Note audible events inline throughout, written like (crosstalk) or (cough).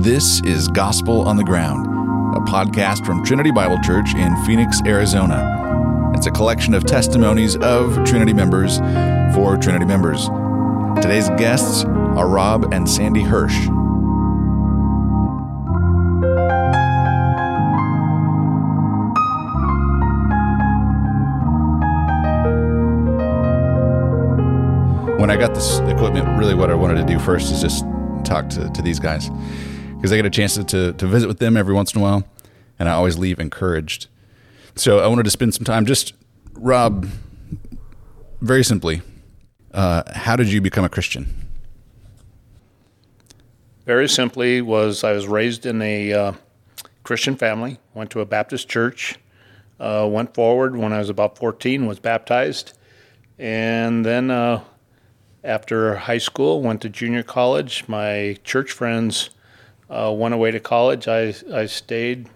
This is Gospel on the Ground, a podcast from Trinity Bible Church in Phoenix, Arizona. It's a collection of testimonies of Trinity members for Trinity members. Today's guests are Rob and Sandy Hirsch. When I got this equipment, really what I wanted to do first is just talk to, to these guys because I get a chance to, to, to visit with them every once in a while, and I always leave encouraged. So I wanted to spend some time just, Rob, very simply, uh, how did you become a Christian? Very simply, was I was raised in a uh, Christian family. Went to a Baptist church. Uh, went forward when I was about 14. Was baptized, and then uh, after high school, went to junior college. My church friends uh, went away to college. I I stayed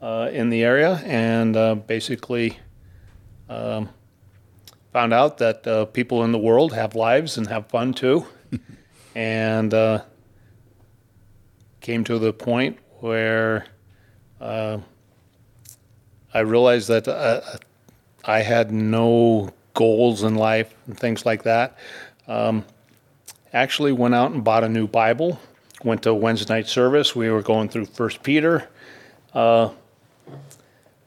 uh, in the area and uh, basically um, found out that uh, people in the world have lives and have fun too, (laughs) and uh, came to the point where uh, I realized that I had no goals in life and things like that. Um, actually, went out and bought a new Bible. Went to Wednesday night service. We were going through First Peter, uh,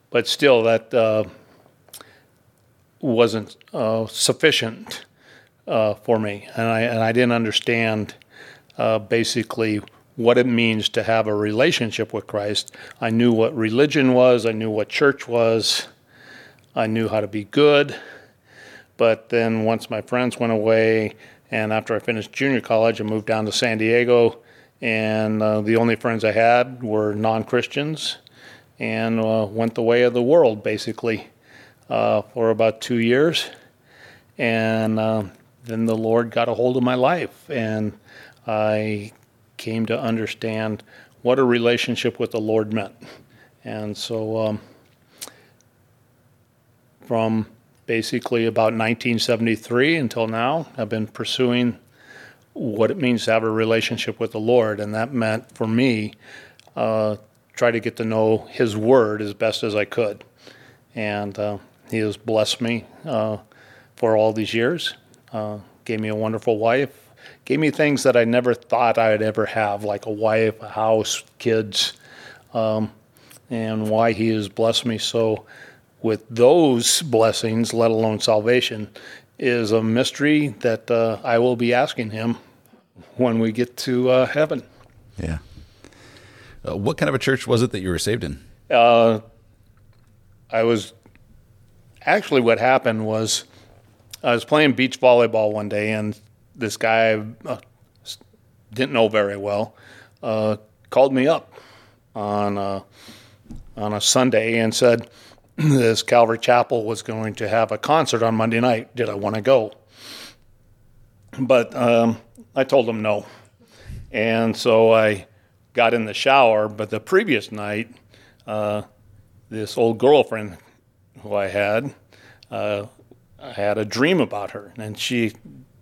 but still, that uh, wasn't uh, sufficient uh, for me, and I and I didn't understand uh, basically what it means to have a relationship with Christ. I knew what religion was. I knew what church was. I knew how to be good. But then once my friends went away, and after I finished junior college, I moved down to San Diego, and uh, the only friends I had were non Christians, and uh, went the way of the world basically uh, for about two years. And uh, then the Lord got a hold of my life, and I came to understand what a relationship with the Lord meant. And so um, from basically about 1973 until now. I've been pursuing what it means to have a relationship with the Lord, and that meant for me uh, try to get to know His Word as best as I could. And uh, He has blessed me uh, for all these years. Uh, gave me a wonderful wife. Gave me things that I never thought I'd ever have, like a wife, a house, kids, um, and why He has blessed me so with those blessings, let alone salvation, is a mystery that uh, I will be asking him when we get to uh, heaven. Yeah. Uh, what kind of a church was it that you were saved in? Uh, I was actually what happened was I was playing beach volleyball one day, and this guy uh, didn't know very well uh, called me up on on a Sunday and said (clears throat) this Calvary Chapel was going to have a concert on Monday night. Did I want to go? But um, I told him no. And so I got in the shower. But the previous night, uh, this old girlfriend who I had, uh, I had a dream about her. And she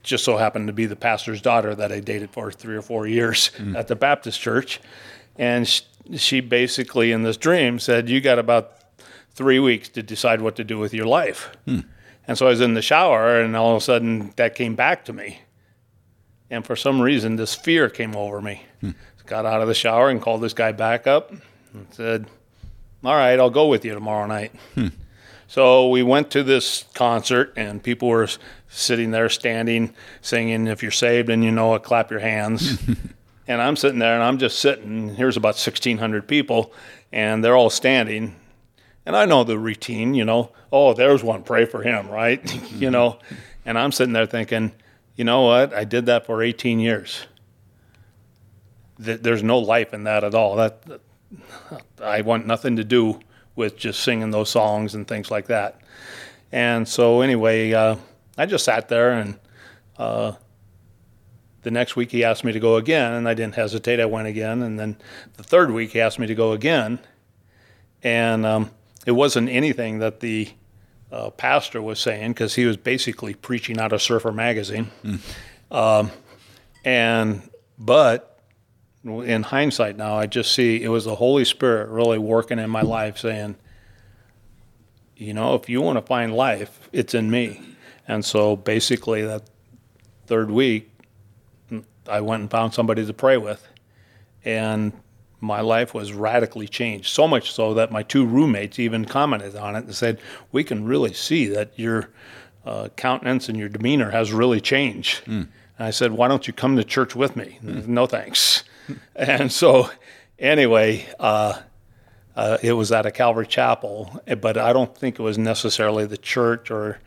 just so happened to be the pastor's daughter that I dated for three or four years mm. at the Baptist church. And she, she basically, in this dream, said, You got about three weeks to decide what to do with your life. Hmm. And so I was in the shower, and all of a sudden that came back to me. And for some reason, this fear came over me. Hmm. Got out of the shower and called this guy back up and said, All right, I'll go with you tomorrow night. Hmm. So we went to this concert, and people were sitting there, standing, singing, If you're saved and you know it, clap your hands. (laughs) and I'm sitting there, and I'm just sitting. Here's about 1,600 people, and they're all standing and I know the routine, you know, oh, there's one, pray for him, right? (laughs) you know, and I'm sitting there thinking, you know what? I did that for 18 years. There's no life in that at all. That I want nothing to do with just singing those songs and things like that. And so anyway, uh, I just sat there, and uh, the next week he asked me to go again, and I didn't hesitate. I went again, and then the third week he asked me to go again, and um, it wasn't anything that the uh, pastor was saying because he was basically preaching out of Surfer magazine. Mm. Um, and but in hindsight now, I just see it was the Holy Spirit really working in my life, saying, you know, if you want to find life, it's in me. And so basically, that third week, I went and found somebody to pray with, and my life was radically changed. So much so that my two roommates even commented on it and said, "We can really see that your uh, countenance and your demeanor has really changed." Mm. And I said, "Why don't you come to church with me?" Mm. No thanks. (laughs) and so, anyway, uh, uh, it was at a Calvary Chapel, but I don't think it was necessarily the church, or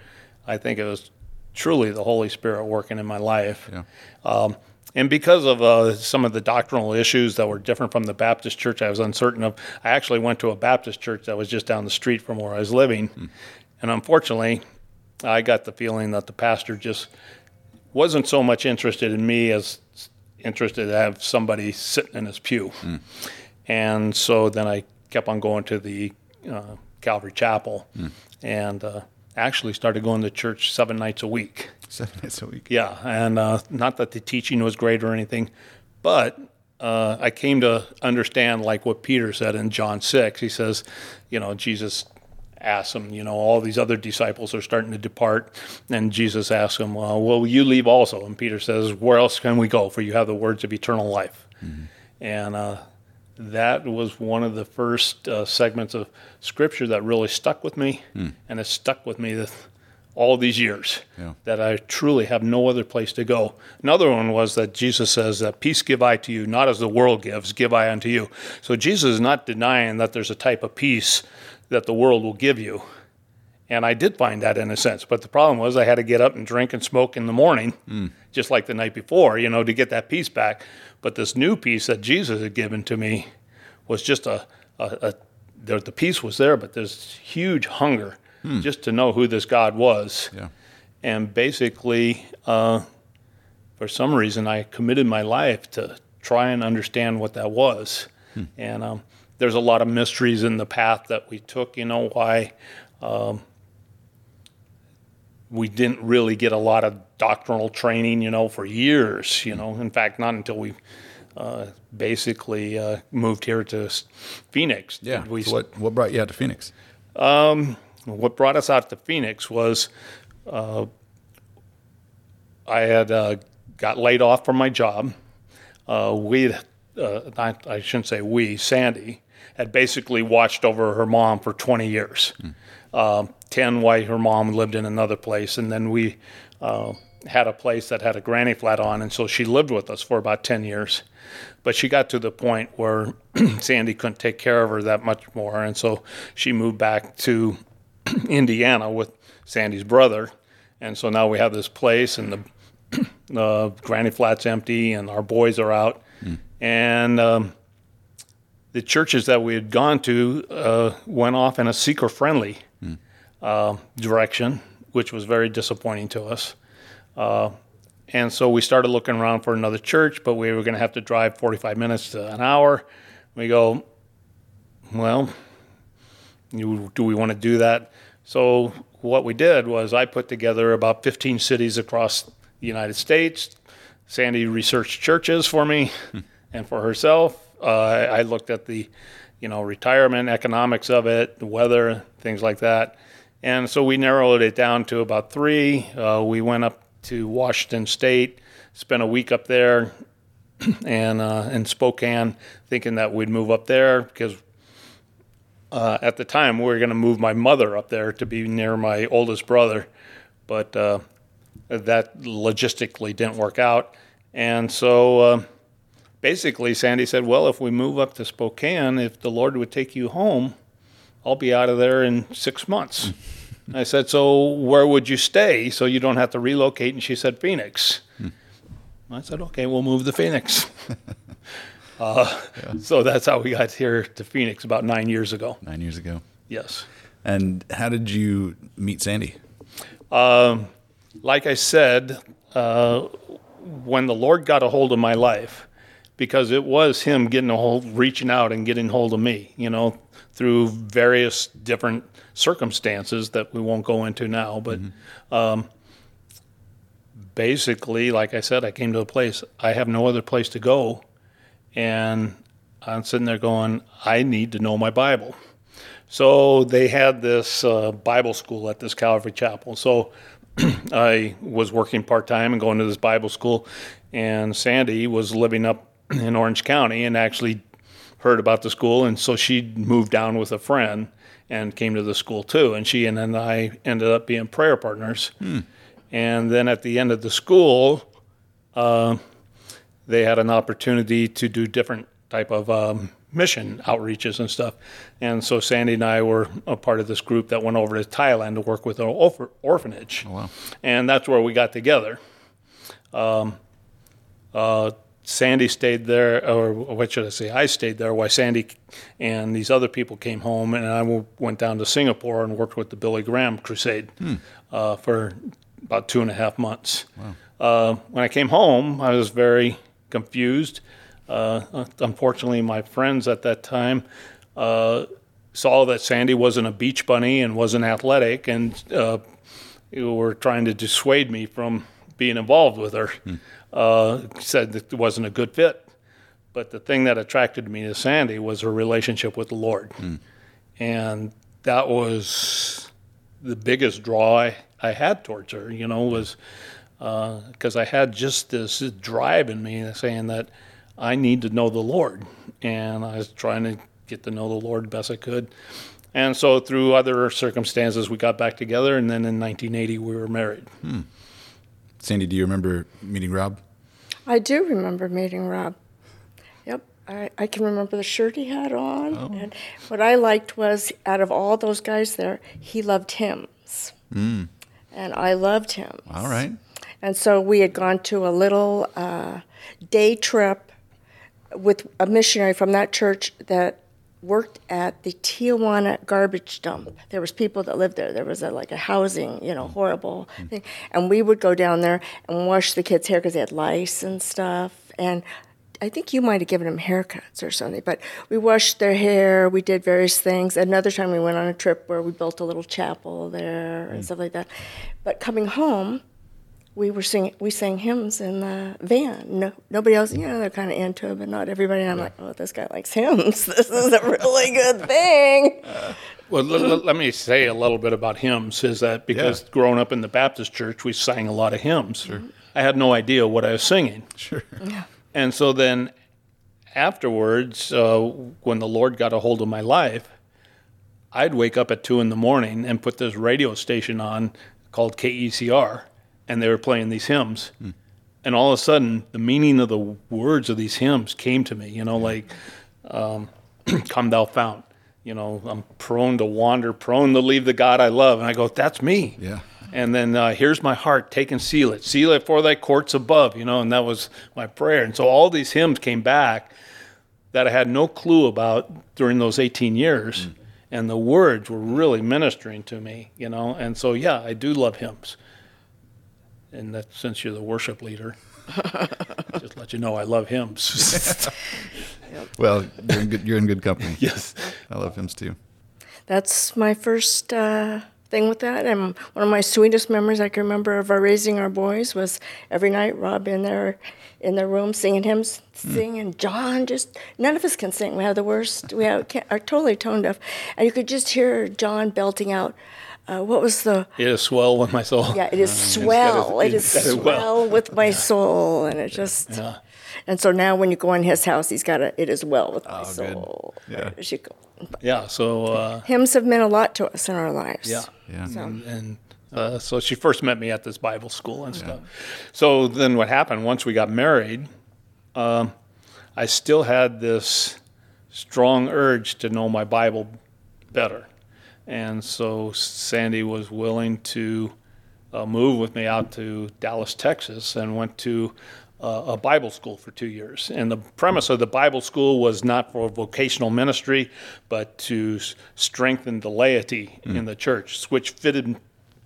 I think it was truly the Holy Spirit working in my life. Yeah. Um, and because of uh, some of the doctrinal issues that were different from the Baptist church I was uncertain of, I actually went to a Baptist church that was just down the street from where I was living. Mm. And unfortunately, I got the feeling that the pastor just wasn't so much interested in me as interested to have somebody sitting in his pew. Mm. And so then I kept on going to the uh, Calvary Chapel mm. and uh, actually started going to church seven nights a week. Seven nights a week. Yeah, and uh, not that the teaching was great or anything, but uh, I came to understand, like what Peter said in John six. He says, you know, Jesus asked him, you know, all these other disciples are starting to depart, and Jesus asks him, well, will you leave also? And Peter says, where else can we go? For you have the words of eternal life. Mm-hmm. And uh, that was one of the first uh, segments of scripture that really stuck with me, mm. and it stuck with me all these years yeah. that I truly have no other place to go. Another one was that Jesus says that peace give I to you, not as the world gives, give I unto you. So Jesus is not denying that there's a type of peace that the world will give you. And I did find that in a sense. But the problem was I had to get up and drink and smoke in the morning, mm. just like the night before, you know, to get that peace back. But this new peace that Jesus had given to me was just a, a, a the, the peace was there, but this huge hunger hmm. just to know who this God was. Yeah. And basically, uh, for some reason, I committed my life to try and understand what that was. Hmm. And um, there's a lot of mysteries in the path that we took. You know why um, we didn't really get a lot of doctrinal training. You know, for years. You know, in fact, not until we uh, basically uh, moved here to Phoenix. Yeah. We, so what what brought you out to Phoenix? Um, what brought us out to Phoenix was uh, I had uh, got laid off from my job. Uh, we, uh, not, I shouldn't say we, Sandy, had basically watched over her mom for 20 years. Mm. 10 while her mom lived in another place, and then we uh, had a place that had a granny flat on, and so she lived with us for about 10 years. But she got to the point where (clears throat) Sandy couldn't take care of her that much more, and so she moved back to (clears throat) Indiana with Sandy's brother, and so now we have this place, and the (clears throat) the granny flat's empty, and our boys are out, mm. and um, the churches that we had gone to uh, went off in a seeker friendly. Uh, direction, which was very disappointing to us. Uh, and so we started looking around for another church, but we were going to have to drive 45 minutes to an hour. We go, well, you, do we want to do that? So what we did was I put together about 15 cities across the United States. Sandy researched churches for me hmm. and for herself. Uh, I looked at the, you know, retirement economics of it, the weather, things like that. And so we narrowed it down to about three. Uh, we went up to Washington State, spent a week up there, (clears throat) and uh, in Spokane, thinking that we'd move up there because uh, at the time, we were going to move my mother up there to be near my oldest brother, but uh, that logistically didn't work out. And so uh, basically, Sandy said, Well, if we move up to Spokane, if the Lord would take you home, I'll be out of there in six months. I said, So where would you stay so you don't have to relocate? And she said, Phoenix. Hmm. I said, Okay, we'll move to Phoenix. (laughs) Uh, yeah. So that's how we got here to Phoenix about nine years ago. Nine years ago. Yes. And how did you meet Sandy? Um, like I said, uh, when the Lord got a hold of my life, because it was Him getting a hold, reaching out and getting hold of me, you know, through various different circumstances that we won't go into now. But mm-hmm. um, basically, like I said, I came to a place I have no other place to go and I'm sitting there going, I need to know my Bible. So they had this uh, Bible school at this Calvary Chapel. So (clears throat) I was working part time and going to this Bible school, and Sandy was living up (clears throat) in Orange County and actually heard about the school, and so she moved down with a friend and came to the school too. And she and then I ended up being prayer partners. And then at the end of the school, uh, they had an opportunity to do different type of um, mission outreaches and stuff. And so Sandy and I were a part of this group that went over to Thailand to work with an orph- orphanage. wow. And that's where we got together. Um, uh, Sandy stayed there, or what should I say? I stayed there while Sandy and these other people came home, and I went down to Singapore and worked with the Billy Graham Crusade uh, for about two and a half months. Uh, when I came home, I was very confused. Uh, unfortunately, my friends at that time uh, saw that Sandy wasn't a beach bunny and wasn't athletic, and uh, were trying to dissuade me from being involved with her. Uh, said that it wasn't a good fit. But the thing that attracted me to Sandy was her relationship with the Lord. Hmm. And that was the biggest draw I, I had towards her, you know, was uh, because I had just this drive in me saying that I need to know the Lord. And I was trying to get to know the Lord best I could. And so through other circumstances, we got back together. And then in 1980, we were married. Hmm. Sandy, do you remember meeting Rob? I do remember meeting Rob. Yep, I, I can remember the shirt he had on. And what I liked was, out of all those guys there, he loved hymns. And I loved hymns. All right. And so we had gone to a little uh, day trip with a missionary from that church that worked at the Tijuana garbage dump. There was people that lived there. There was a, like a housing, you know, mm-hmm. horrible mm-hmm. thing. And we would go down there and wash the kids' hair because they had lice and stuff. And I think you might have given them haircuts or something. But we washed their hair. We did various things. Another time we went on a trip where we built a little chapel there and mm. stuff like that. But coming home, we were singing we sang hymns in the van no, nobody else you know they're kind of into it but not everybody and i'm like oh this guy likes hymns (laughs) this is a really good thing (laughs) Well, let, let- let me say a little bit about hymns. Is that because Yeah. growing up in the Baptist church, we sang a lot of hymns. I had no idea what I was singing. Sure. Yeah. And so then afterwards, uh, when the Lord got a hold of my life, I'd wake up at two in the morning and put this radio station on called KECR, and they were playing these hymns. And all of a sudden, the meaning of the words of these hymns came to me, you know, like, um, (clears throat) Come Thou Fount. You know, I'm prone to wander, prone to leave the God I love. And I go, That's me. Yeah. And then uh, here's my heart, take and seal it. Seal it for thy courts above, you know, and that was my prayer. And so all these hymns came back that I had no clue about during those 18 years. And the words were really ministering to me, you know. And so, yeah, I do love hymns. And that since you're the worship leader, (laughs) just let you know I love hymns. (laughs) Well, you're in good, you're in good company. yes. I love hymns too. that's my first uh, thing with that and one of my sweetest memories i can remember of our raising our boys was every night rob in there in their room singing hymns singing john just none of us can sing we have the worst we have, can't, are totally tone deaf and you could just hear john belting out uh, what was the It is swell with my soul. Yeah, it is (laughs) swell. gotta- It is it's gotta well. swell with my soul, and it just. Yeah. And so now, when you go in his house, he's got a. It is well with my Oh, good. soul. Yeah. There you go. Yeah. So, uh, Hymns have meant a lot to us in our lives. Yeah. Yeah. And, and uh, so she first met me at this Bible school and stuff. So then what happened once we got married, um, I still had this strong urge to know my Bible better. And so Sandy was willing to uh, move with me out to Dallas, Texas, and went to uh, a Bible school for two years. And the premise of the Bible school was not for vocational ministry, but to s- strengthen the laity in the church, which fitted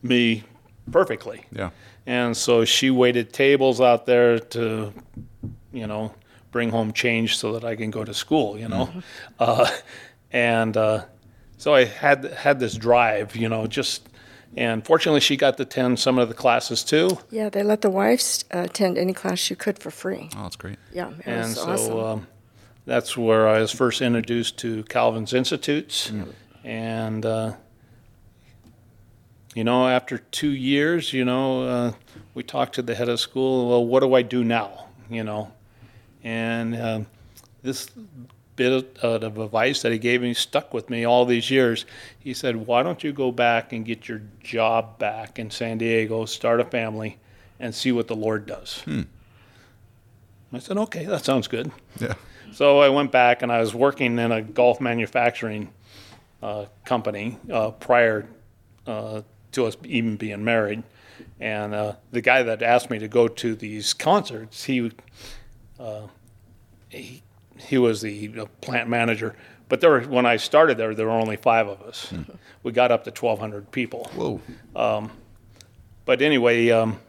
me perfectly. Yeah. And so she waited tables out there to, you know, bring home change so that I can go to school, you know. Uh, and uh, so I had had this drive, you know, just and fortunately she got to attend some of the classes too. Yeah, they let the wives uh, attend any class you could for free. Oh, that's great. Yeah, it And was so awesome. um, that's where I was first introduced to Calvin's Institutes. And, uh, you know, after two years, you know, uh, we talked to the head of school, well, what do I do now? You know, and um, this bit of, of advice that he gave me stuck with me all these years. He said, Why don't you go back and get your job back in San Diego, start a family, and see what the Lord does? I said, Okay, that sounds good. Yeah. So I went back and I was working in a golf manufacturing uh, company uh, prior uh, to us even being married. And uh, the guy that asked me to go to these concerts, he, uh, he, he was the plant manager. But there were, when I started there, there were only five of us. We got up to 1,200 people. Whoa. But anyway, um,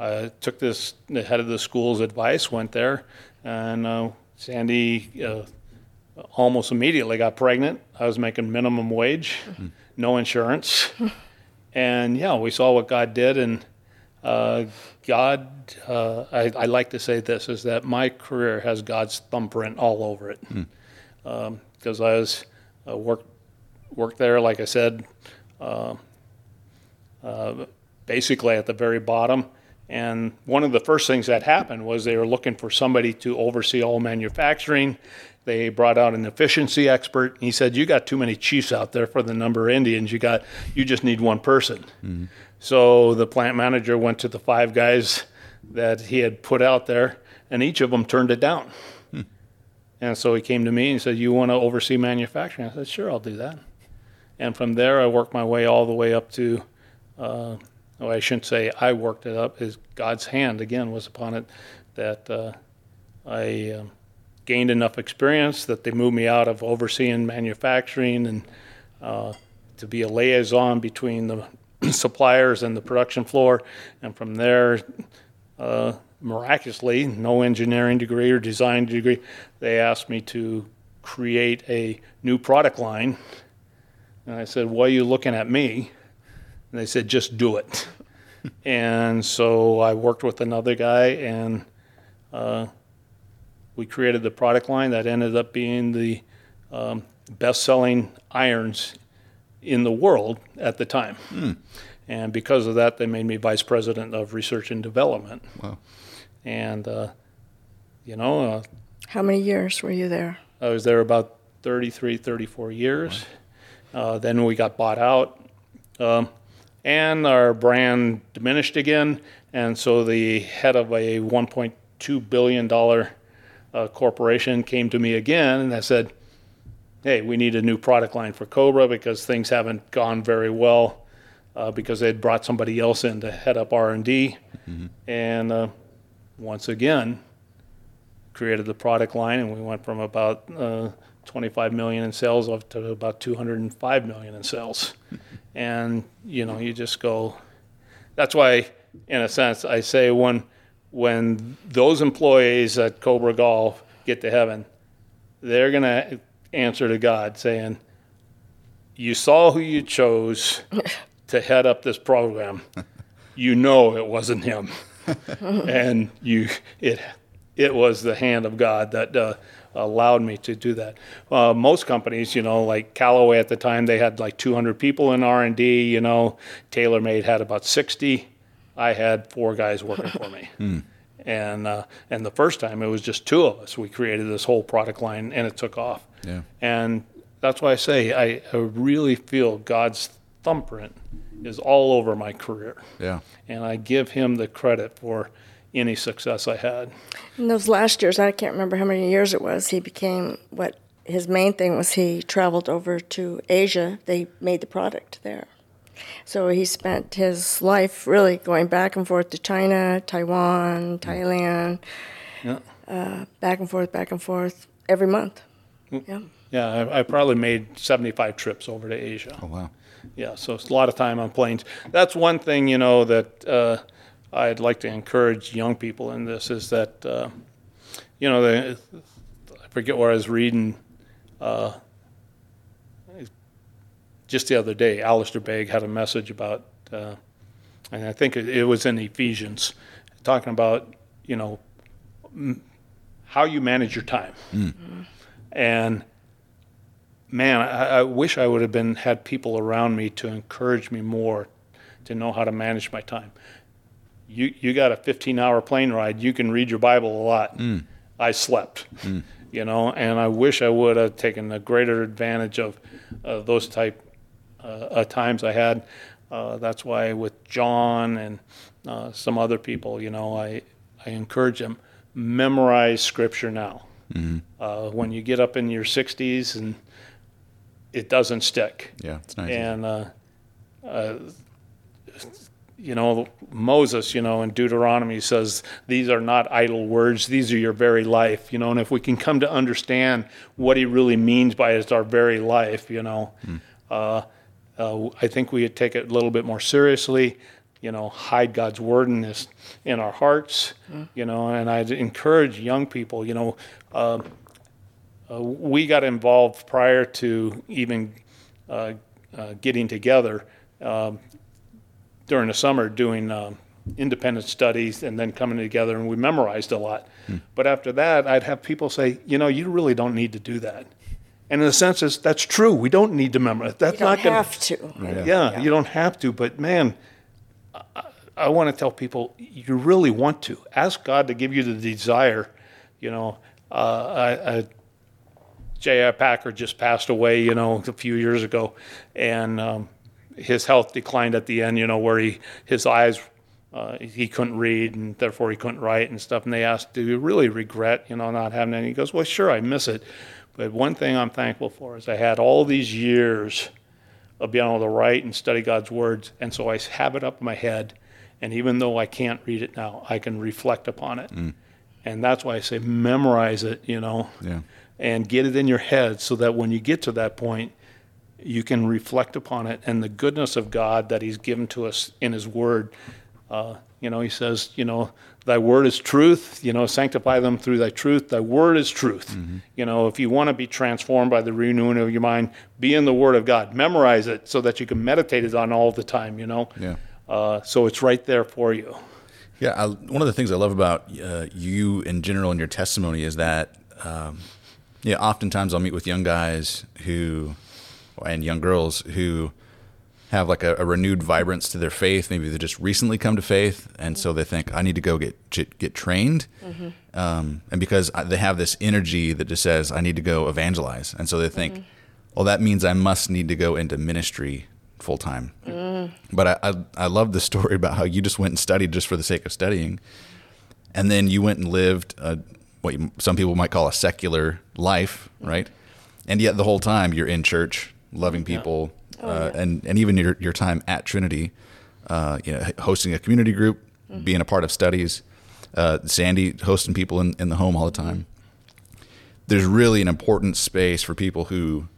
I took this the head of the school's advice, went there, and uh, Sandy uh, almost immediately got pregnant. I was making minimum wage, no insurance, (laughs) and yeah, we saw what God did, and uh, God. Uh, I, I like to say this is that my career has God's thumbprint all over it, hmm. um, because I was uh, worked worked there, like I said, um, uh, basically at the very bottom. And one of the first things that happened was they were looking for somebody to oversee all manufacturing. They brought out an efficiency expert. And he said, "You got too many chiefs out there for the number of Indians. You got, you just need one person." Hmm. So the plant manager went to the five guys that he had put out there, and each of them turned it down. And so he came to me and said, "You want to oversee manufacturing?" I said, "Sure, I'll do that." And from there, I worked my way all the way up to uh, oh, I shouldn't say I worked it up, is God's hand again was upon it that uh, I um, gained enough experience that they moved me out of overseeing manufacturing and uh, to be a liaison between the (clears throat) suppliers and the production floor. And from there, uh, miraculously, no engineering degree or design degree, they asked me to create a new product line. And I said, Why are you looking at me? And they said, just do it. (laughs) and so I worked with another guy, and uh, we created the product line that ended up being the um, best selling irons in the world at the time. And because of that, they made me vice president of research and development. Wow. And, uh, you know, uh, How many years were you there? I was there about 33, 34 years. Uh, then we got bought out, um, and our brand diminished again. And so the head of a 1.2 billion dollar uh, corporation came to me again, and I said, "Hey, we need a new product line for Cobra because things haven't gone very well." Uh, because they'd brought somebody else in to head up R&D, and uh, once again, created the product line, and we went from about uh, 25 million in sales up to about 205 million in sales. (laughs) and you know, you just go. That's why, in a sense, I say when when those employees at Cobra Golf get to heaven, they're gonna answer to God saying, "You saw who you chose (laughs) to head up this program. You know it wasn't him." (laughs) and you it it was the hand of God that uh, allowed me to do that. Uh, most companies, you know, like Callaway at the time, they had like 200 people in R and D. You know, TaylorMade had about 60. I had four guys working for me. (laughs) And uh, and the first time it was just two of us. We created this whole product line, and it took off. Yeah. And that's why I say I, I really feel God's thumbprint is all over my career Yeah. and I give him the credit for any success I had. In those last years, I can't remember how many years it was, he became what his main thing was he traveled over to Asia. They made the product there. So he spent his life really going back and forth to China, Taiwan, Thailand, Yeah. uh, back and forth, back and forth every month. Yeah. Yeah, I, I probably made 75 trips over to Asia. Oh wow. Yeah, so it's a lot of time on planes. That's one thing, you know, that uh, I'd like to encourage young people in this is that, uh, you know, the, I forget where I was reading uh, just the other day. Alistair Begg had a message about, uh, and I think it, it was in Ephesians, talking about, you know, m- how you manage your time. And man, I, I wish I would have been had people around me to encourage me more to know how to manage my time. You you got a 15 hour plane ride. You can read your Bible a lot. I slept, you know, and I wish I would have taken a greater advantage of uh, those type uh, uh, times I had. Uh, that's why with John and uh, some other people, you know, I I encourage them memorize Scripture now. Uh, when you get up in your 60s and it doesn't stick, Yeah, it's nice. and uh, uh, you know Moses, you know in Deuteronomy says these are not idle words; these are your very life. You know, and if we can come to understand what he really means by it's our very life, you know, uh, uh, I think we would take it a little bit more seriously. You know, hide God's word in this in our hearts. You know, and I'd encourage young people. You know. Uh, uh, we got involved prior to even uh, uh, getting together um, during the summer doing um, independent studies and then coming together and we memorized a lot. But after that, I'd have people say, you know, you really don't need to do that. And in a sense, it's, that's true. We don't need to memorize. That's You don't not going have to. yeah, you don't have to, but man, I, I want to tell people you really want to ask God to give you the desire. You know, uh, I, I, J.I. Packer just passed away, you know, a few years ago, and um, his health declined at the end. You know, where he his eyes. Uh, he couldn't read and therefore he couldn't write and stuff. And they asked, "Do you really regret, you know, not having any?" He goes, "Well, sure, I miss it, but one thing I'm thankful for is I had all these years of being able to write and study God's words. And so I have it up in my head. And even though I can't read it now, I can reflect upon it. And that's why I say memorize it, you know, Yeah. and get it in your head so that when you get to that point, you can reflect upon it and the goodness of God that He's given to us in His Word. Uh, you know, He says, you know, Thy Word is truth. You know, sanctify them through Thy truth. Thy Word is truth. You know, if you want to be transformed by the renewing of your mind, be in the Word of God. Memorize it so that you can meditate it on all the time. You know, Yeah. uh, so it's right there for you. Yeah, I, one of the things I love about uh, you in general and your testimony is that, um, yeah, oftentimes I'll meet with young guys who, and young girls who have like a, a renewed vibrance to their faith. Maybe they just recently come to faith, and so they think I need to go get get, get trained, mm-hmm. um, and because they have this energy that just says I need to go evangelize, and so they think, mm-hmm. well, that means I must need to go into ministry full time. Mm-hmm. But I, I I love the story about how you just went and studied just for the sake of studying, and then you went and lived a, what you, some people might call a secular life, right? And yet the whole time you're in church, loving people, uh, and and even your your time at Trinity, uh, you know, hosting a community group, being a part of studies, uh, Sandy hosting people in, in the home all the time. There's really an important space for people who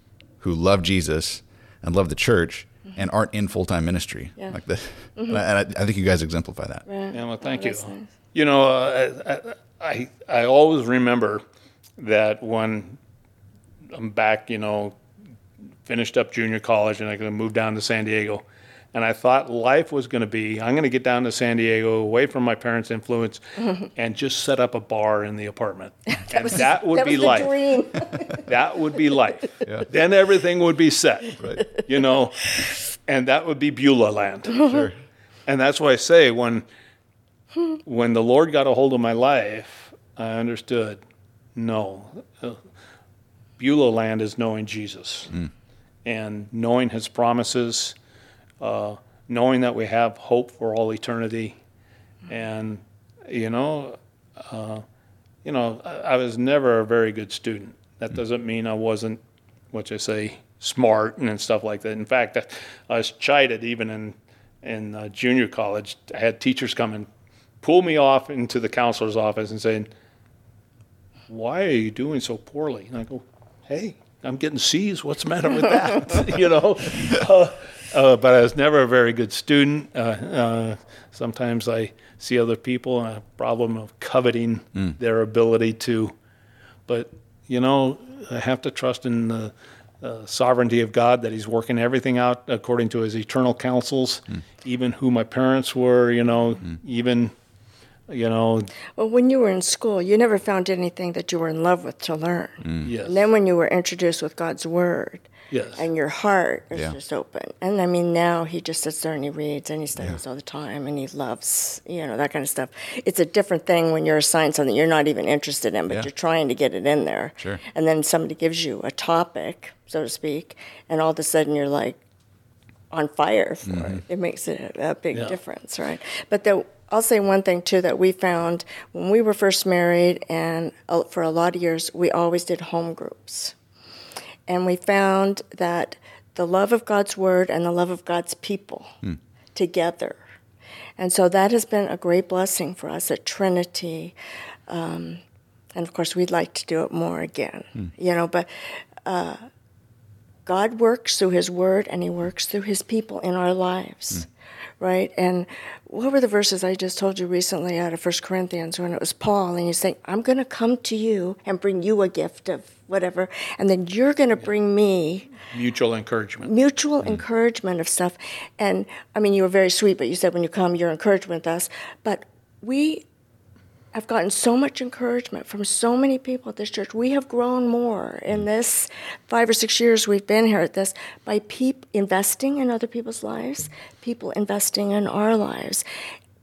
who love Jesus and love the church and aren't in full time ministry Yeah. like that. And, I, and I I think you guys exemplify that. Right. Yeah, well, thank Oh, you. nice. You know, uh, I, I I always remember that when I'm back, you know, finished up junior college and I'm going to move down to San Diego, and I thought life was going to be I'm going to get down to San Diego, away from my parents' influence, (laughs) and just set up a bar in the apartment, (laughs) and that would that be was life. dream. (laughs) That would be life. Then everything would be set, Right. you know, and that would be Beulah land. Sure. And that's why I say when when the Lord got a hold of my life, I understood. No, uh, Beulah land is knowing Jesus and knowing His promises, uh, knowing that we have hope for all eternity, and you know, uh, you know, I, I was never a very good student. That doesn't mean I wasn't, what you say, smart and, and stuff like that. In fact, I, I was chided even in in uh, junior college. I had teachers come and pull me off into the counselor's office and saying, "Why are you doing so poorly?" And I go, "Hey, I'm getting C's. What's the matter with that?" (laughs) you know. Uh, uh, but I was never a very good student. Uh, uh, sometimes I see other people and a problem of coveting their ability to. But you know, I have to trust in the uh, sovereignty of God that He's working everything out according to His eternal counsels. Even who my parents were, you know, even You know, Well, when you were in school, you never found anything that you were in love with to learn. Mm. yes, And then when you were introduced with God's word, yes, and your heart is Yeah. just open. And I mean, now he just sits there and he reads and he studies all the time and he loves, you know, that kind of stuff. It's a different thing when you're assigned something you're not even interested in, but Yeah. you're trying to get it in there. Sure. And then somebody gives you a topic, so to speak, and all of a sudden you're like on fire for mm-hmm. it. It makes a, a big Yeah. difference, right? But the, I'll say one thing too that we found when we were first married, and uh, for a lot of years, we always did home groups and we found that the love of God's word and the love of God's people together. And so that has been a great blessing for us at Trinity. Um, and of course, we'd like to do it more again, you know, but uh, God works through His Word and He works through His people in our lives, right? And what were the verses I just told you recently out of First Corinthians when it was Paul and he's saying, I'm going to come to you and bring you a gift of whatever, and then you're going to bring me mutual encouragement. mutual mm. encouragement of stuff. And I mean, you were very sweet, but you said when you come, you're encouraged with us. But we have gotten so much encouragement from so many people at this church. We have grown more in this five or six years we've been here at this by peop- investing in other people's lives, people investing in our lives.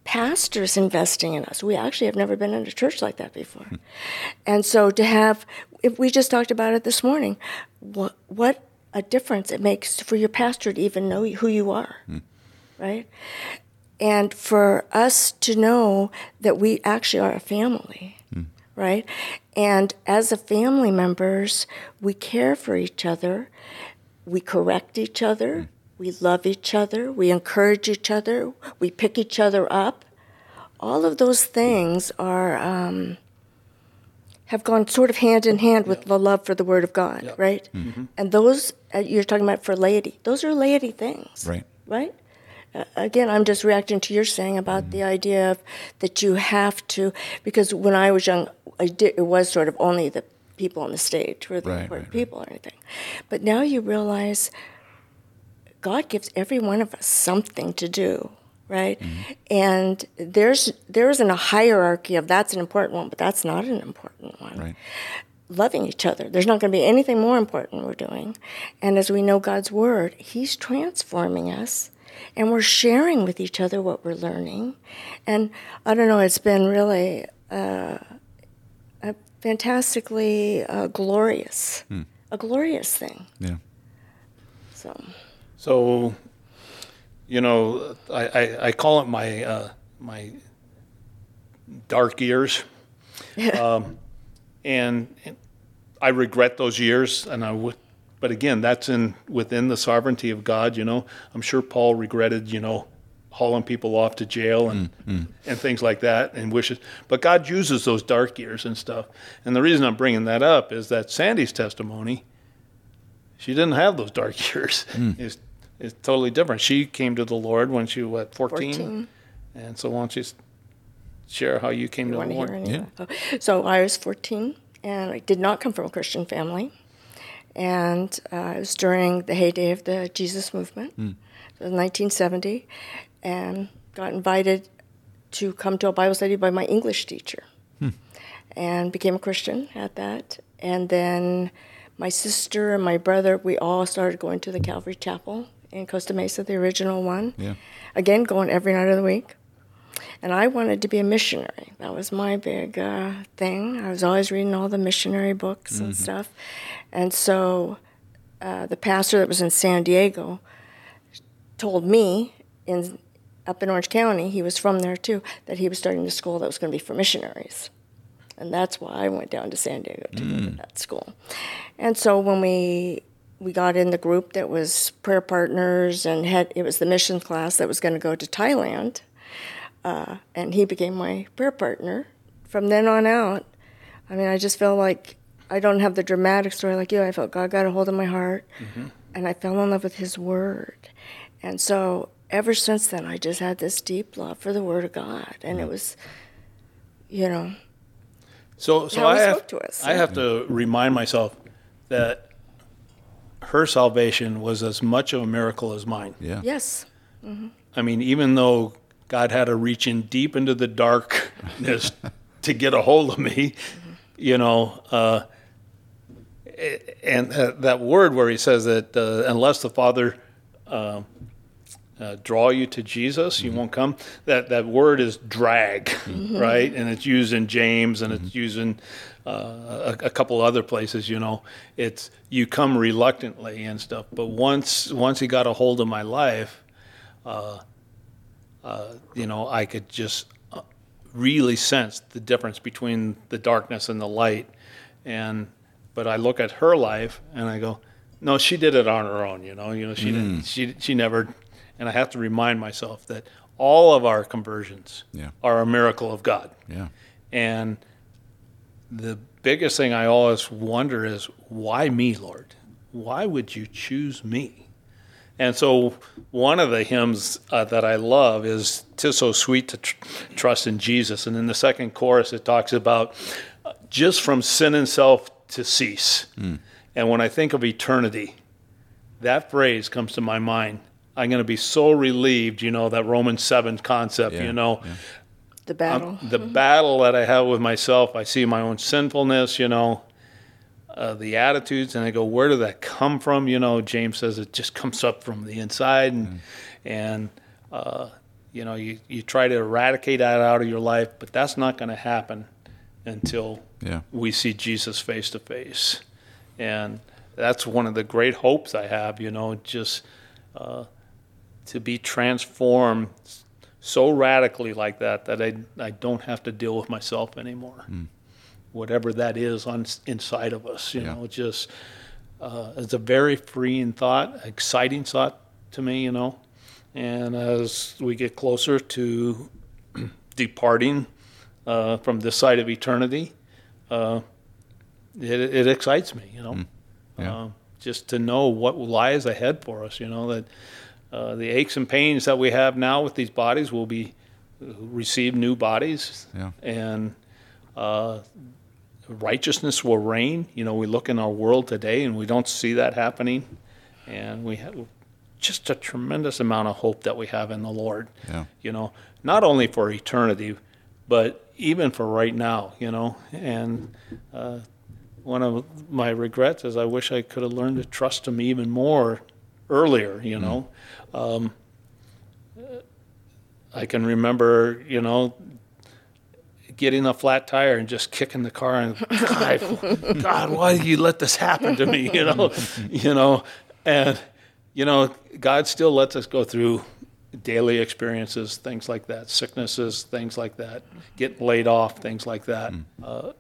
Pastors investing in us. We actually have never been in a church like that before. Hmm. And so to have, if we just talked about it this morning, what, what a difference it makes for your pastor to even know who you are, hmm. right? And for us to know that we actually are a family, right? And as a family members, we care for each other, we correct each other, we love each other, we encourage each other, we pick each other up. All of those things are um, have gone sort of hand in hand with the love for the Word of God, right? And those uh, you're talking about for laity; those are laity things, Right. Right. Again, I'm just reacting to your saying about the idea of that you have to, because when I was young, I did, it was sort of only the people on the stage were the Right, important right, right. people or anything. But now you realize God gives every one of us something to do, right? Mm-hmm. And there's there isn't a hierarchy of that's an important one, but that's not an important one Right. loving each other. There's not going to be anything more important we're doing. And as we know God's word, He's transforming us. And we're sharing with each other what we're learning. And I don't know, it's been really uh, a fantastically uh, glorious, a glorious thing. Yeah. So, So, you know, I, I, I call it my uh, my dark years, (laughs) um, and I regret those years. And I would, but again, that's in within the sovereignty of God. You know, I'm sure Paul regretted, you know, hauling people off to jail and mm, mm. and things like that, and wishes. But God uses those dark years and stuff. And the reason I'm bringing that up is that Sandy's testimony she didn't have those dark (laughs) years. Mm. It's, it's totally different. She came to the Lord when she was, 14? 14. And so why don't you share how you came to the want to Lord? hear any of that? Oh, so I was 14, and I did not come from a Christian family. And uh, it was during the heyday of the Jesus movement. Was 1970, and got invited to come to a Bible study by my English teacher, and became a Christian at that. And then my sister and my brother, we all started going to the Calvary Chapel in Costa Mesa, the original one. Yeah. Again, going every night of the week. And I wanted to be a missionary. That was my big uh, thing. I was always reading all the missionary books and stuff. And so uh, the pastor that was in San Diego told me in up in Orange County, he was from there too, that he was starting a school that was going to be for missionaries. And that's why I went down to San Diego to go to that school. And so when we we got in the group that was prayer partners and had it was the mission class that was going to go to Thailand, uh, and he became my prayer partner. From then on out, I mean, I just felt like I don't have the dramatic story like you. I felt God got a hold of my heart, mm-hmm. and I fell in love with His Word, and so ever since then, I just had this deep love for the Word of God, and it mm-hmm. was, you know, So, so How I he have, to us, I yeah. have to remind myself that her salvation was as much of a miracle as mine. Yeah. yes, mm-hmm. I mean, even though God had to reach in deep into the darkness (laughs) to get a hold of me, you know. Uh, and uh, that word where he says that uh, unless the Father uh, uh draw you to Jesus, you mm-hmm. won't come. That that word is drag, mm-hmm. right? And it's used in James, and mm-hmm. it's used in uh, a, a, couple other places. You know, it's you come reluctantly and stuff. But once once he got a hold of my life, uh, you know, I could just really sense the difference between the darkness and the light, and but I look at her life and I go, no, she did it on her own. You know, you know, she mm. didn't, she she never, and I have to remind myself that all of our conversions yeah. are a miracle of God. Yeah. And the biggest thing I always wonder is why me, Lord? Why would you choose me? And so one of the hymns uh, that I love is "Tis so sweet to tr- trust in Jesus," and in the second chorus it talks about uh, just from sin and self to cease. Mm. And when I think of eternity, that phrase comes to my mind. I'm going to be so relieved, you know, that Romans 7 concept, yeah, you know. Yeah. The battle. Um, the mm-hmm. battle that I have with myself, I see my own sinfulness, you know, uh, the attitudes, and I go, where did that come from? You know, James says it just comes up from the inside. And, mm. and uh, you know, you, you try to eradicate that out of your life, but that's not going to happen until yeah. we see Jesus face to face. And that's one of the great hopes I have, you know, just uh, to be transformed so radically like that that I, I don't have to deal with myself anymore. Mm. Whatever that is on inside of us, you yeah. know, just uh, it's a very freeing thought, exciting thought to me, you know. And as we get closer to (clears throat) departing uh, from this side of eternity, uh, it, it, excites me, you know, mm. yeah. uh, just to know what lies ahead for us. You know that uh, the aches and pains that we have now with these bodies will be uh, receive new bodies, yeah. and uh, righteousness will reign. You know, we look in our world today and we don't see that happening, and we have just a tremendous amount of hope that we have in the Lord. Yeah. You know, not only for eternity, but even for right now, you know. And uh, one of my regrets is I wish I could have learned to trust him even more earlier, you know. Mm. Um, I can remember, you know, getting a flat tire and just kicking the car and God, (laughs) God, why did you let this happen to me? You know, (laughs) you know, and you know, God still lets us go through daily experiences, things like that, sicknesses, things like that, getting laid off, things like that. Mm. Uh,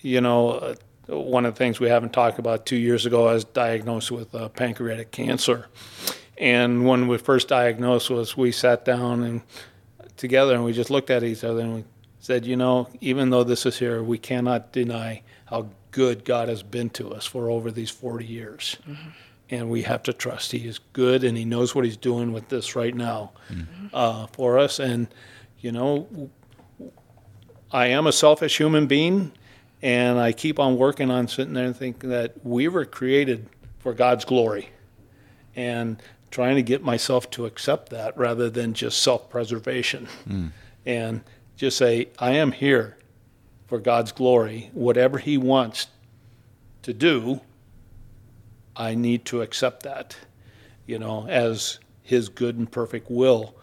you know, uh, one of the things we haven't talked about two years ago, I was diagnosed with uh, pancreatic cancer. And when we first diagnosed was we sat down and together and we just looked at each other and we said, you know, even though this is here, we cannot deny how good God has been to us for over these 40 years. Mm-hmm and we have to trust he is good and he knows what he's doing with this right now mm-hmm. uh, for us. And you know, I am a selfish human being, and I keep on working on sitting there and thinking that we were created for God's glory, and trying to get myself to accept that rather than just self-preservation, mm. and just say I am here for God's glory. Whatever He wants to do I need to accept that, you know, as His good and perfect will,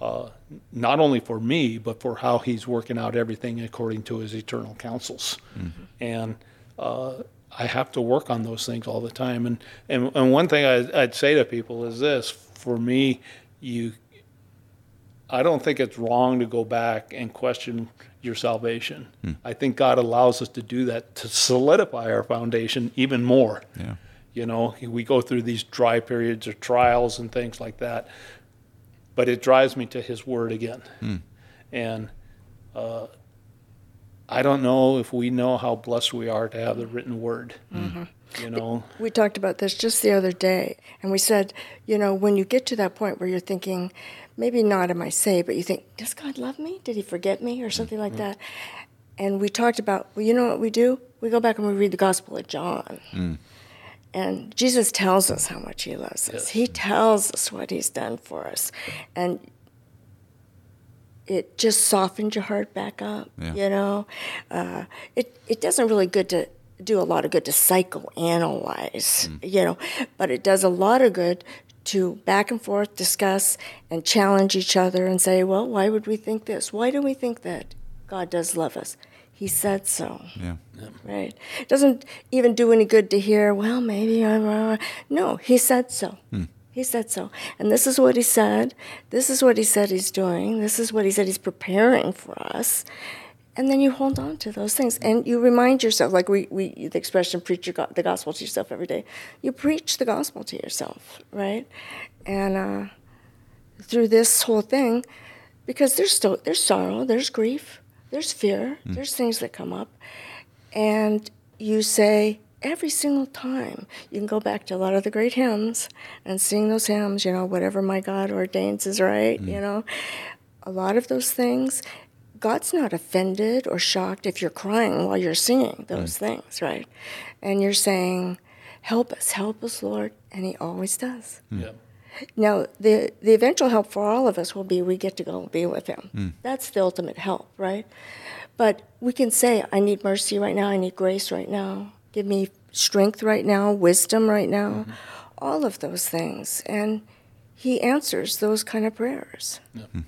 uh, not only for me, but for how He's working out everything according to His eternal counsels. Mm-hmm. And uh, I have to work on those things all the time. And and, and one thing I, I'd say to people is this: for me, you, I don't think it's wrong to go back and question your salvation. Mm. I think God allows us to do that to solidify our foundation even more. Yeah. You know, we go through these dry periods or trials and things like that. But it drives me to His Word again. Mm. And uh, I don't know if we know how blessed we are to have the written Word. Mm-hmm. You know, we talked about this just the other day, and we said, you know, when you get to that point where you're thinking, maybe not am I saved, but you think, does God love me? Did He forget me, or something like mm-hmm. that? And we talked about, well, you know what we do? We go back and we read the Gospel of John. Mm. And Jesus tells us how much He loves us. Yes. He tells us what He's done for us. And it just softens your heart back up. Yeah. You know, uh, it it doesn't really good to do a lot of good to psychoanalyze. You know, but it does a lot of good to back and forth discuss and challenge each other and say, well, why would we think this? Why do we think that God does love us? He said so. Yeah. Right. It doesn't even do any good to hear, well, maybe I'm wrong. No, he said so. He said so. And this is what he said. This is what he said he's doing. This is what he said he's preparing for us. And then you hold on to those things and you remind yourself, like we, we the expression, preach your go- the gospel to yourself every day. You preach the gospel to yourself, right? And uh, through this whole thing, because there's still there's sorrow, there's grief, there's fear, mm. there's things that come up, and you say every single time you can go back to a lot of the great hymns and sing those hymns. You know, whatever my God ordains is right. Mm. You know, a lot of those things. God's not offended or shocked if you're crying while you're singing those things, right? And you're saying, "Help us, help us, Lord," and He always does. Hmm. Yeah. Now, the, the eventual help for all of us will be we get to go and be with Him. Hmm. That's the ultimate help, right? But we can say, I need mercy right now, I need grace right now, give me strength right now, wisdom right now, mm-hmm. all of those things. And He answers those kind of prayers. Yeah. Hmm.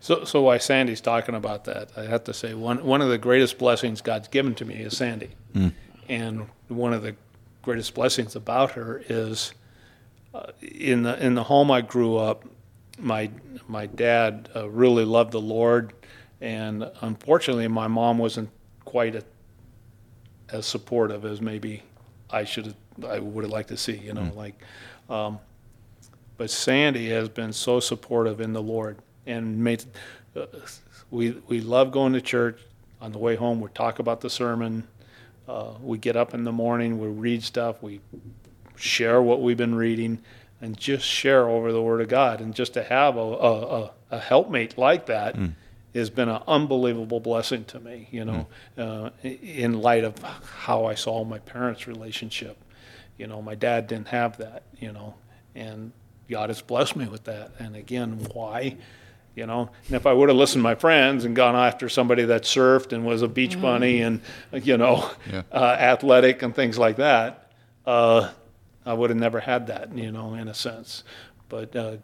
So, so while Sandy's talking about that, I have to say one one of the greatest blessings God's given to me is Sandy, hmm. and one of the greatest blessings about her is in the in the home I grew up. My my dad uh, really loved the Lord, and unfortunately, my mom wasn't quite a, as supportive as maybe I should. I would have liked to see, you know, like. Um, but Sandy has been so supportive in the Lord and made. Uh, we we love going to church. On the way home, we talk about the sermon. Uh, we get up in the morning, we read stuff, we share what we've been reading, and just share over the Word of God. And just to have a a, a, a helpmate like that has been an unbelievable blessing to me. You know, uh, in light of how I saw my parents' relationship. You know, my dad didn't have that. You know, and God has blessed me with that. And again, why? You know, and if I would have listened to my friends and gone after somebody that surfed and was a beach bunny and, you know, Yeah. uh, athletic and things like that, uh, I would have never had that, you know, in a sense. But uh,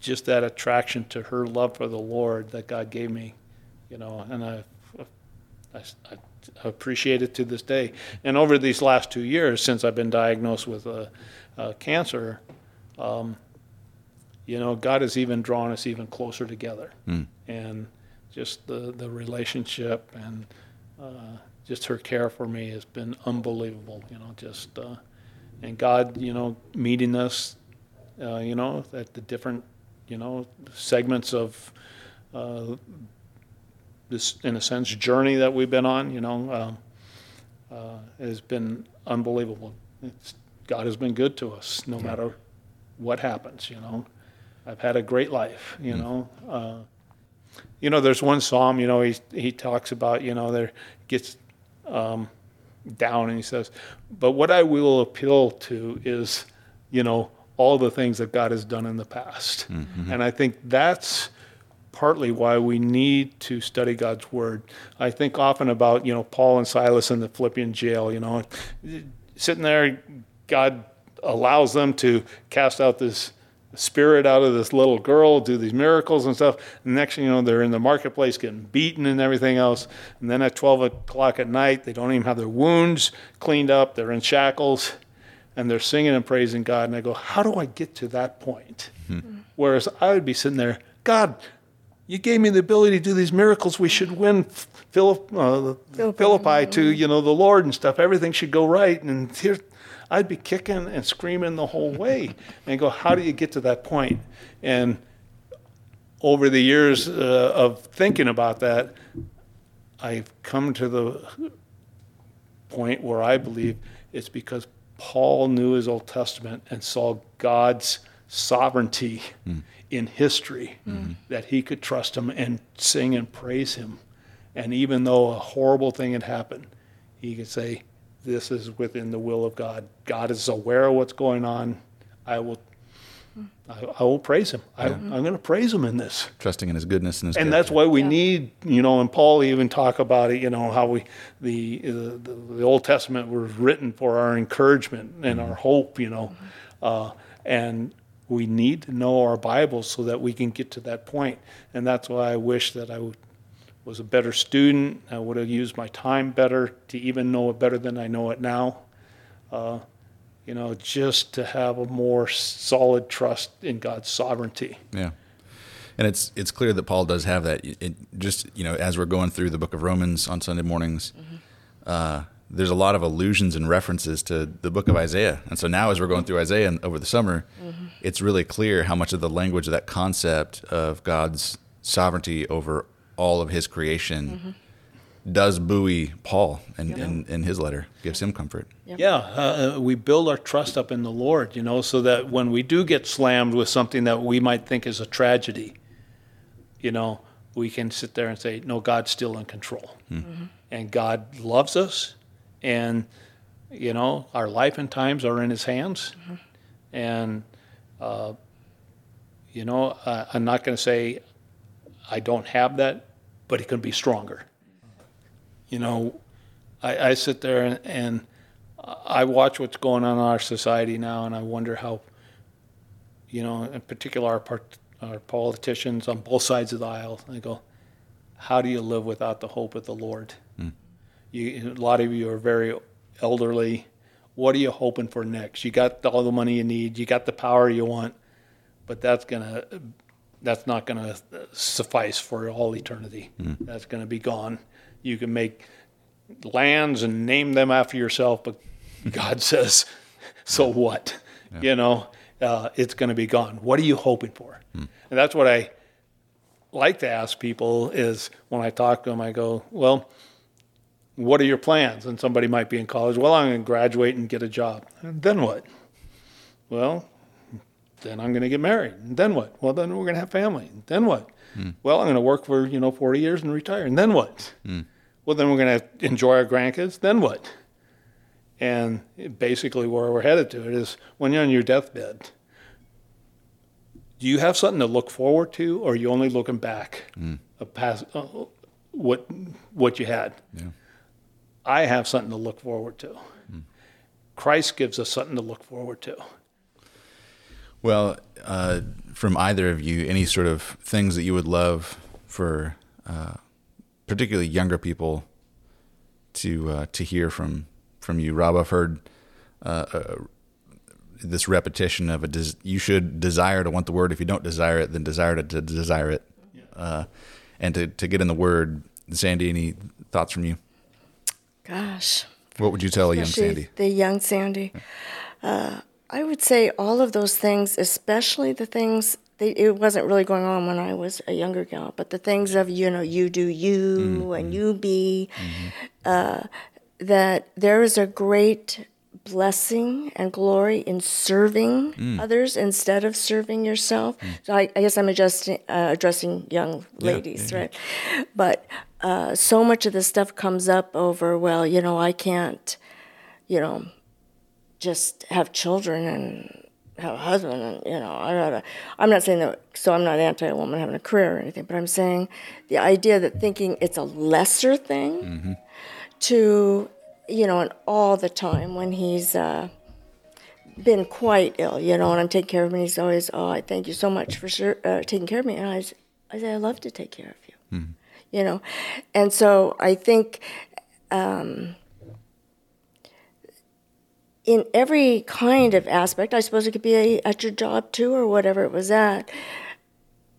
just that attraction to her love for the Lord that God gave me, you know, and I, I, I appreciate it to this day. And over these last two years, since I've been diagnosed with uh, uh, cancer, um, you know, God has even drawn us even closer together, and just the the relationship and uh, just her care for me has been unbelievable. You know, just uh, and God, you know, meeting us, uh, you know, at the different, you know, segments of uh, this, in a sense, journey that we've been on. You know, um, uh, has been unbelievable. It's, God has been good to us, no matter what happens. You know, I've had a great life. You know. Uh, you know, there's one psalm. You know, he he talks about. You know, there gets um, down and he says, "But what I will appeal to is, you know, all the things that God has done in the past." Mm-hmm. And I think that's partly why we need to study God's word. I think often about, you know, Paul and Silas in the Philippian jail, you know, sitting there, God allows them to cast out this spirit out of this little girl, do these miracles and stuff. And next thing you know, they're in the marketplace getting beaten and everything else. And then at 12 o'clock at night, they don't even have their wounds cleaned up. They're in shackles and they're singing and praising God. And I go, how do I get to that point? Whereas I would be sitting there, God, you gave me the ability to do these miracles. We should win Philip, uh, Philippi. Philippi to you know the Lord and stuff. Everything should go right. And here, I'd be kicking and screaming the whole way, (laughs) and go, how do you get to that point? And over the years uh, of thinking about that, I've come to the point where I believe it's because Paul knew his Old Testament and saw God's sovereignty in history that he could trust him and sing and praise him. And even though a horrible thing had happened, he could say, This is within the will of God. God is aware of what's going on. I will I, I will praise him. I, I'm going to praise him in this. Trusting in his goodness and his And character. that's why we need, you know, and Paul even talk about it, you know, how we, the, the, the Old Testament was written for our encouragement and our hope, you know. Uh, and we need to know our Bibles so that we can get to that point. And that's why I wish that I would, was a better student. I would have used my time better to even know it better than I know it now. Uh, you know, just to have a more solid trust in God's sovereignty. Yeah. And it's it's clear that Paul does have that. It, it just you know, as we're going through the book of Romans on Sunday mornings, uh, there's a lot of allusions and references to the book of Isaiah. And so now, as we're going through Isaiah and over the summer, it's really clear how much of the language of that concept of God's sovereignty over all of His creation does buoy Paul in, in, in his letter, gives him comfort. Yeah, uh, we build our trust up in the Lord, you know, so that when we do get slammed with something that we might think is a tragedy, you know, we can sit there and say, no, God's still in control. And God loves us. And, you know, our life and times are in His hands. And, uh, you know, uh, I'm not going to say I don't have that, but it can be stronger. You know, I, I sit there and, and I watch what's going on in our society now, and I wonder how, you know, in particular our, part, our politicians on both sides of the aisle. I go, how do you live without the hope of the Lord? Hmm. You, a lot of you are very elderly. What are you hoping for next? You got all the money you need. You got the power you want, but that's gonna, that's not gonna suffice for all eternity. That's gonna be gone. You can make lands and name them after yourself, but (laughs) God says, so what? You know, uh, it's going to be gone. What are you hoping for? And that's what I like to ask people is when I talk to them, I go, well, what are your plans? And somebody might be in college. Well, I'm going to graduate and get a job. And then what? Well, then I'm going to get married. And then what? Well, then we're going to have family. And then what? Hmm. Well, I'm going to work for, you know, 40 years and retire. And then what? Hmm. Well, then we're going to enjoy our grandkids. Then what? And basically, where we're headed to it is when you're on your deathbed, do you have something to look forward to, or are you only looking back hmm. a past, uh, what what you had? Yeah. I have something to look forward to. Christ gives us something to look forward to. Well, uh, from either of you, any sort of things that you would love for uh, particularly younger people to uh, to hear from from you, Rob? I've heard uh, uh, this repetition of a des- you should desire to want the word. If you don't desire it, then desire to, to desire it, uh, and to to get in the word. Sandy, any thoughts from you? Gosh. What would you tell a young Sandy? The young Sandy. Uh, I would say all of those things, especially the things. They, it wasn't really going on when I was a younger gal, but the things of you know you do you Mm-hmm. and you be. Uh, that there is a great blessing and glory in serving Mm. others instead of serving yourself. So I, I guess I'm adjusting, uh, addressing young ladies, yeah, yeah. right? But uh, so much of this stuff comes up over, well, you know, I can't, you know, just have children and have a husband and you know I gotta I'm not saying that so I'm not anti a woman having a career or anything, but I'm saying the idea that thinking it's a lesser thing to you know and all the time when he's uh, been quite ill, you know, and I'm taking care of him he's always, Oh, I thank you so much for sur- uh, taking care of me and I say I love to take care of you. You know. And so I think in every kind of aspect, I suppose it could be a, at your job too, or whatever it was at.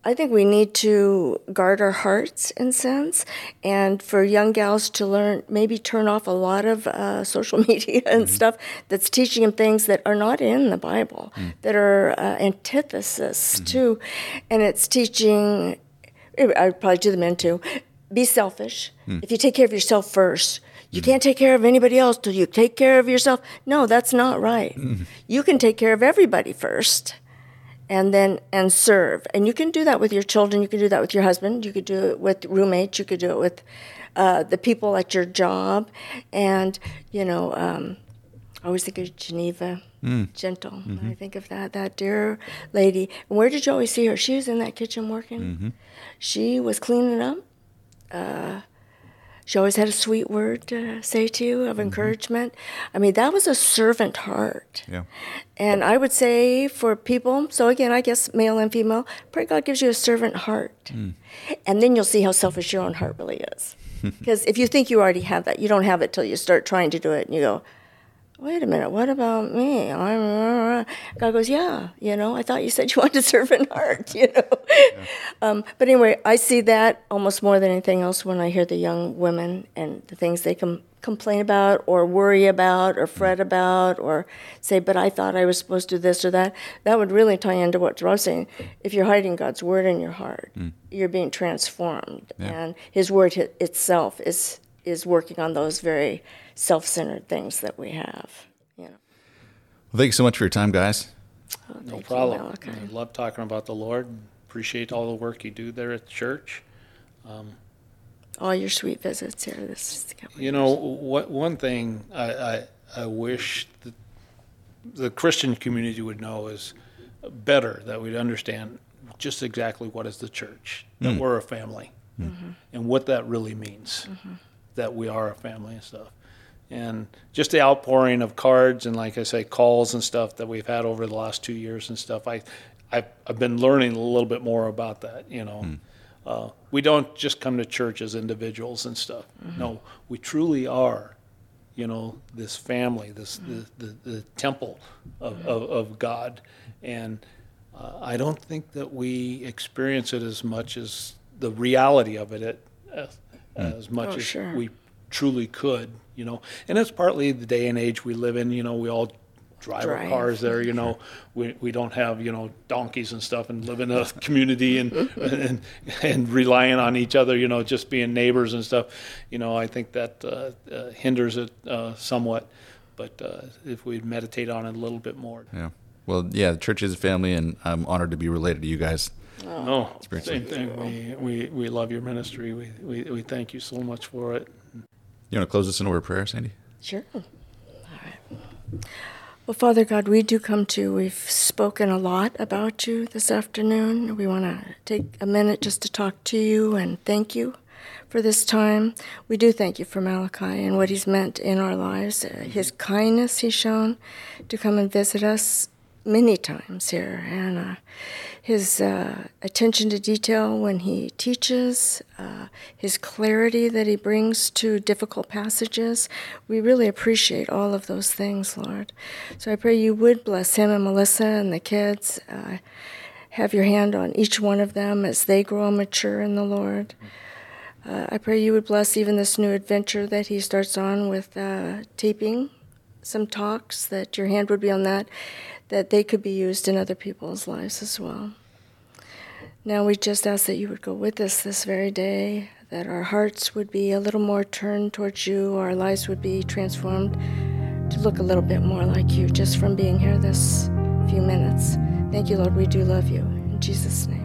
I think we need to guard our hearts in sense, and for young gals to learn, maybe turn off a lot of uh, social (laughs) media and mm-hmm. stuff that's teaching them things that are not in the Bible, mm. that are uh, antithesis mm-hmm. to, and it's teaching. Eh, I would probably do the men too. Be selfish. Mm. If you take care of yourself first, you can't take care of anybody else till you take care of yourself. No, that's not right. You can take care of everybody first and then and serve. And you can do that with your children. You can do that with your husband. You could do it with roommates. You could do it with uh, the people at your job. And you know, um, I always think of Geneva, gentle. I think of that that dear lady. Where did you always see her? She was in that kitchen working. She was cleaning up. Uh, she always had a sweet word to say to you of mm-hmm. encouragement. I mean, that was a servant heart. Yeah. And I would say for people, so again, I guess male and female, pray God gives you a servant heart. Mm. And then you'll see how selfish your own heart really is. (laughs) Because if you think you already have that, you don't have it till you start trying to do it and you go, wait a minute, what about me? I'm, (laughs) God goes, yeah, you know, I thought you said you (laughs) wanted to serve in art, (laughs) you know. Um, but anyway, I see that almost more than anything else when I hear the young women and the things they com- complain about or worry about or fret about or say, but I thought I was supposed to do this or that. That would really tie into what Rob's saying. If you're hiding God's word in your heart, you're being transformed. And his word itself is, is working on those very self-centered things that we have. You know. Well, thank you so much for your time, guys. Oh, No thank you, problem. I love talking about the Lord. Appreciate all the work you do there at church. Um, all your sweet visits here this couple You know, what one thing I, I, I wish that the Christian community would know is better that we'd understand just exactly what is the church, that hmm. we're a family, mm-hmm. and what that really means, mm-hmm. That we are a family and stuff. And just the outpouring of cards and, like I say, calls and stuff that we've had over the last two years and stuff. I, I've, I've been learning a little bit more about that. You know, uh, we don't just come to church as individuals and stuff. No, we truly are you know, this family, this the, the, the temple of, of, of God. And uh, I don't think that we experience it as much as the reality of it at, as, as much Oh, as sure. we truly could, you know. And it's partly the day and age we live in, you know, we all drive, our cars there, you know. We, we don't have, you know, donkeys and stuff and live in a (laughs) community and, and, and relying on each other, you know, just being neighbors and stuff. You know, I think that uh, uh, hinders it uh, somewhat. But uh, if we meditate on it a little bit more. Yeah. Well, yeah, the church is a family, and I'm honored to be related to you guys. No, great. same thing. We, we, we love your ministry. We, we, we thank you so much for it. You want to close us in a word of prayer, Sandy? Sure. All right. Well, Father God, we do come to you. We've spoken a lot about you this afternoon. We want to take a minute just to talk to you and thank you for this time. We do thank you for Malachi and what he's meant in our lives, uh, his kindness he's shown to come and visit us many times here, and uh, his uh, attention to detail when he teaches, uh, his clarity that he brings to difficult passages. We really appreciate all of those things, Lord. So I pray you would bless him and Melissa and the kids. Uh, have your hand on each one of them as they grow and mature in the Lord. Uh, I pray you would bless even this new adventure that he starts on with uh, taping some talks, that your hand would be on that, that they could be used in other people's lives as well. Now we just ask that you would go with us this very day, that our hearts would be a little more turned towards you, our lives would be transformed to look a little bit more like you just from being here this few minutes. Thank you, Lord. We do love you. In Jesus' name.